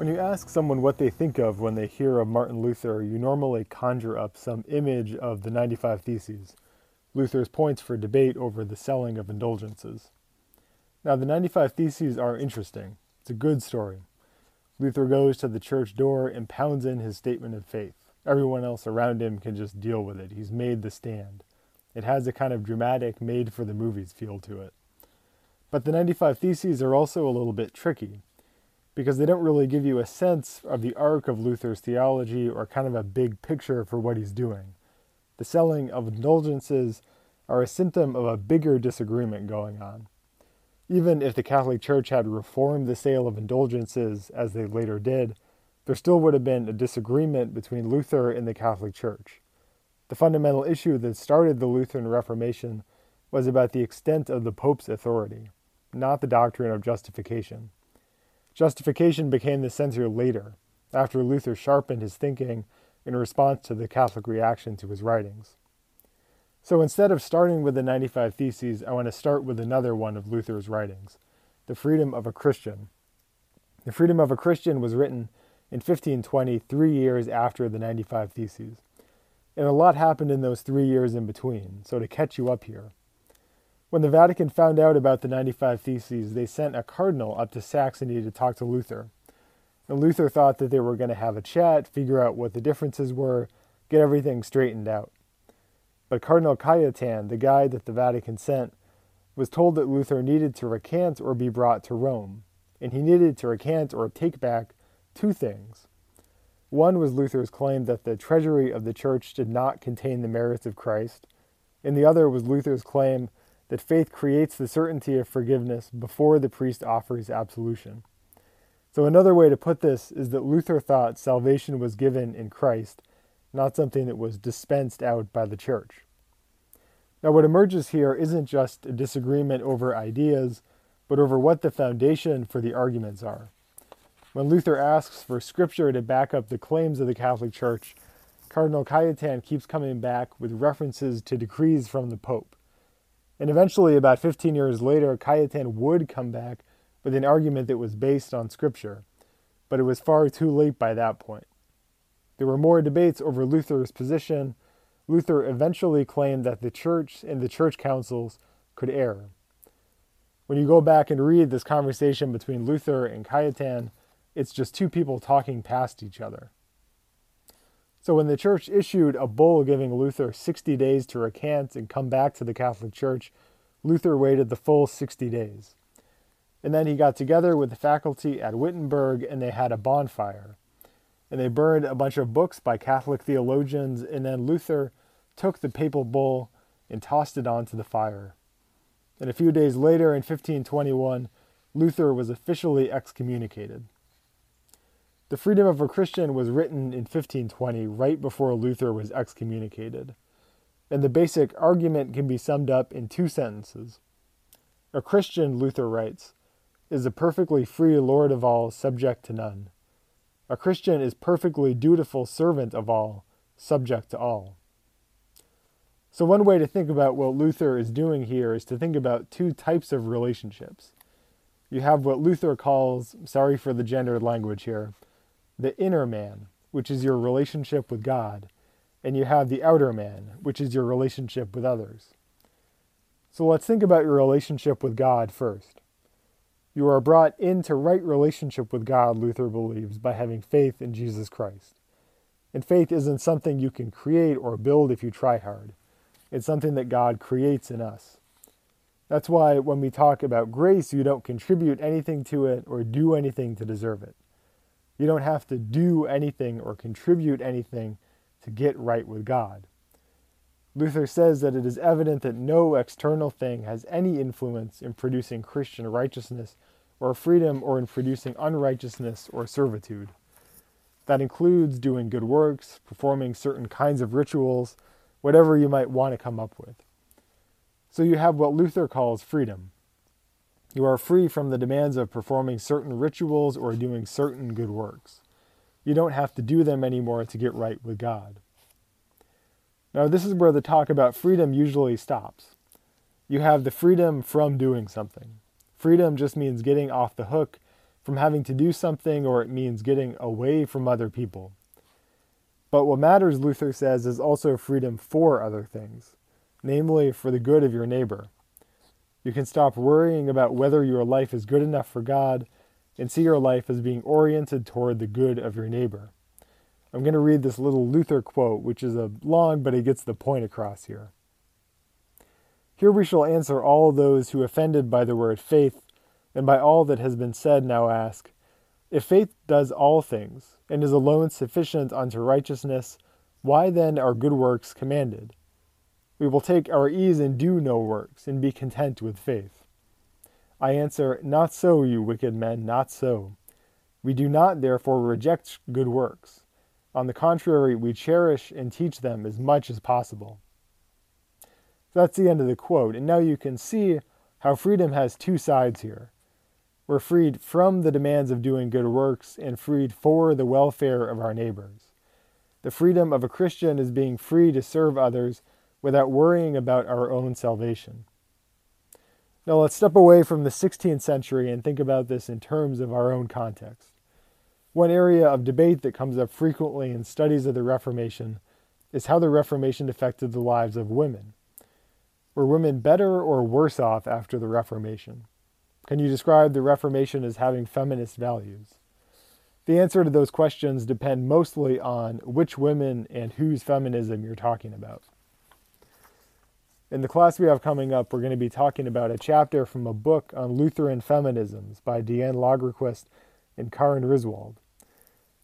When you ask someone what they think of when they hear of Martin Luther, you normally conjure up some image of the 95 Theses, Luther's points for debate over the selling of indulgences. Now, the 95 Theses are interesting. It's a good story. Luther goes to the church door and pounds in his statement of faith. Everyone else around him can just deal with it. He's made the stand. It has a kind of dramatic, made for the movies feel to it. But the 95 Theses are also a little bit tricky because they don't really give you a sense of the arc of Luther's theology or kind of a big picture for what he's doing. The selling of indulgences are a symptom of a bigger disagreement going on. Even if the Catholic Church had reformed the sale of indulgences, as they later did, there still would have been a disagreement between Luther and the Catholic Church. The fundamental issue that started the Lutheran Reformation was about the extent of the Pope's authority, not the doctrine of justification. Justification became the censor later, after Luther sharpened his thinking in response to the Catholic reaction to his writings. So instead of starting with the 95 Theses, I want to start with another one of Luther's writings The Freedom of a Christian. The Freedom of a Christian was written in 1520, three years after the 95 Theses. And a lot happened in those three years in between, so to catch you up here. When the Vatican found out about the 95 Theses, they sent a cardinal up to Saxony to talk to Luther. And Luther thought that they were going to have a chat, figure out what the differences were, get everything straightened out. But Cardinal Cajetan, the guy that the Vatican sent, was told that Luther needed to recant or be brought to Rome, and he needed to recant or take back two things. One was Luther's claim that the treasury of the church did not contain the merits of Christ, and the other was Luther's claim that faith creates the certainty of forgiveness before the priest offers absolution. So, another way to put this is that Luther thought salvation was given in Christ, not something that was dispensed out by the church. Now, what emerges here isn't just a disagreement over ideas, but over what the foundation for the arguments are. When Luther asks for scripture to back up the claims of the Catholic Church, Cardinal Cajetan keeps coming back with references to decrees from the Pope. And eventually, about 15 years later, Cajetan would come back with an argument that was based on Scripture, but it was far too late by that point. There were more debates over Luther's position. Luther eventually claimed that the church and the church councils could err. When you go back and read this conversation between Luther and Cajetan, it's just two people talking past each other. So when the church issued a bull giving Luther 60 days to recant and come back to the Catholic Church, Luther waited the full 60 days. And then he got together with the faculty at Wittenberg and they had a bonfire. And they burned a bunch of books by Catholic theologians, and then Luther took the papal bull and tossed it onto the fire. And a few days later, in 1521, Luther was officially excommunicated. The Freedom of a Christian was written in 1520, right before Luther was excommunicated. And the basic argument can be summed up in two sentences. A Christian, Luther writes, is a perfectly free lord of all, subject to none. A Christian is perfectly dutiful servant of all, subject to all. So, one way to think about what Luther is doing here is to think about two types of relationships. You have what Luther calls, sorry for the gendered language here, the inner man, which is your relationship with God, and you have the outer man, which is your relationship with others. So let's think about your relationship with God first. You are brought into right relationship with God, Luther believes, by having faith in Jesus Christ. And faith isn't something you can create or build if you try hard. It's something that God creates in us. That's why when we talk about grace, you don't contribute anything to it or do anything to deserve it. You don't have to do anything or contribute anything to get right with God. Luther says that it is evident that no external thing has any influence in producing Christian righteousness or freedom or in producing unrighteousness or servitude. That includes doing good works, performing certain kinds of rituals, whatever you might want to come up with. So you have what Luther calls freedom. You are free from the demands of performing certain rituals or doing certain good works. You don't have to do them anymore to get right with God. Now, this is where the talk about freedom usually stops. You have the freedom from doing something. Freedom just means getting off the hook from having to do something or it means getting away from other people. But what matters, Luther says, is also freedom for other things, namely for the good of your neighbor. You can stop worrying about whether your life is good enough for God and see your life as being oriented toward the good of your neighbor. I'm going to read this little Luther quote, which is a long, but it gets the point across here. Here we shall answer all those who, offended by the word faith and by all that has been said, now ask If faith does all things, and is alone sufficient unto righteousness, why then are good works commanded? We will take our ease and do no works, and be content with faith. I answer, Not so, you wicked men, not so. We do not, therefore, reject good works on the contrary, we cherish and teach them as much as possible. So that's the end of the quote. And now you can see how freedom has two sides here. We're freed from the demands of doing good works and freed for the welfare of our neighbors. The freedom of a Christian is being free to serve others without worrying about our own salvation. Now let's step away from the 16th century and think about this in terms of our own context. One area of debate that comes up frequently in studies of the Reformation is how the Reformation affected the lives of women. Were women better or worse off after the Reformation? Can you describe the Reformation as having feminist values? The answer to those questions depend mostly on which women and whose feminism you're talking about. In the class we have coming up, we're going to be talking about a chapter from a book on Lutheran feminisms by Diane Lagerquist and Caryn Riswold.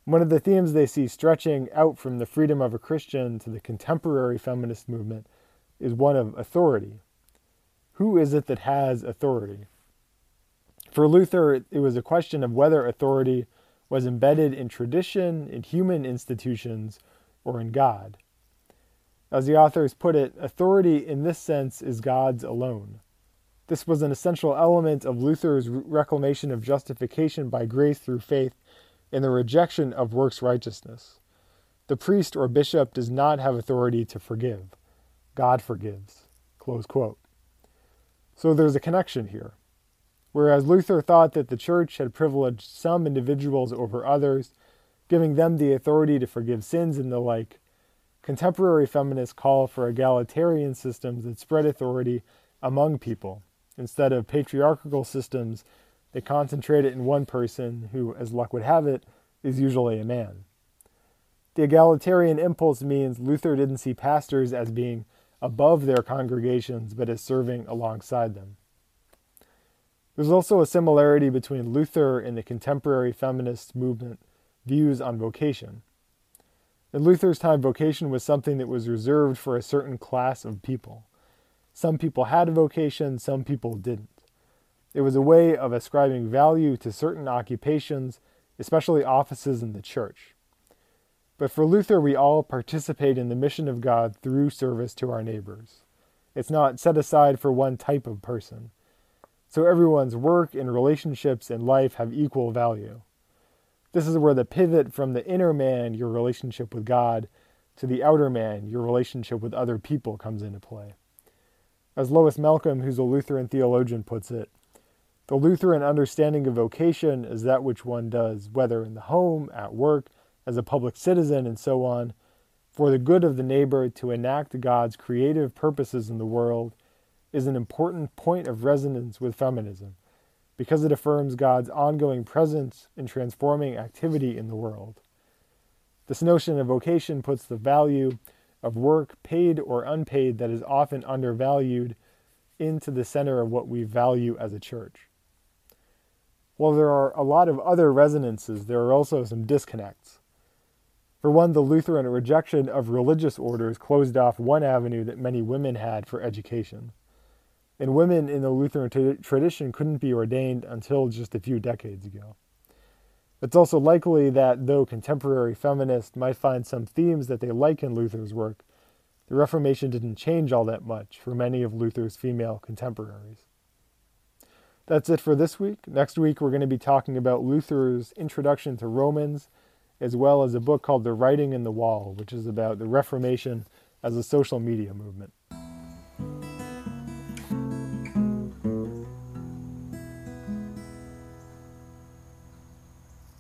One of the themes they see stretching out from the freedom of a Christian to the contemporary feminist movement is one of authority. Who is it that has authority? For Luther, it was a question of whether authority was embedded in tradition, in human institutions, or in God. As the authors put it, authority in this sense is God's alone. This was an essential element of Luther's reclamation of justification by grace through faith and the rejection of works righteousness. The priest or bishop does not have authority to forgive. God forgives. So there's a connection here. Whereas Luther thought that the church had privileged some individuals over others, giving them the authority to forgive sins and the like, contemporary feminists call for egalitarian systems that spread authority among people instead of patriarchal systems that concentrate it in one person who, as luck would have it, is usually a man. The egalitarian impulse means Luther didn't see pastors as being above their congregations, but as serving alongside them. There's also a similarity between Luther and the contemporary feminist movement views on vocation. In Luther's time, vocation was something that was reserved for a certain class of people. Some people had a vocation, some people didn't. It was a way of ascribing value to certain occupations, especially offices in the church. But for Luther, we all participate in the mission of God through service to our neighbors. It's not set aside for one type of person. So everyone's work and relationships in life have equal value. This is where the pivot from the inner man, your relationship with God, to the outer man, your relationship with other people, comes into play. As Lois Malcolm, who's a Lutheran theologian, puts it, the Lutheran understanding of vocation is that which one does, whether in the home, at work, as a public citizen, and so on, for the good of the neighbor to enact God's creative purposes in the world is an important point of resonance with feminism because it affirms God's ongoing presence and transforming activity in the world. This notion of vocation puts the value of work, paid or unpaid, that is often undervalued, into the center of what we value as a church. While there are a lot of other resonances, there are also some disconnects. For one, the Lutheran rejection of religious orders closed off one avenue that many women had for education. And women in the Lutheran t- tradition couldn't be ordained until just a few decades ago. It's also likely that though contemporary feminists might find some themes that they like in Luther's work, the Reformation didn't change all that much for many of Luther's female contemporaries. That's it for this week. Next week, we're going to be talking about Luther's introduction to Romans, as well as a book called The Writing in the Wall, which is about the Reformation as a social media movement.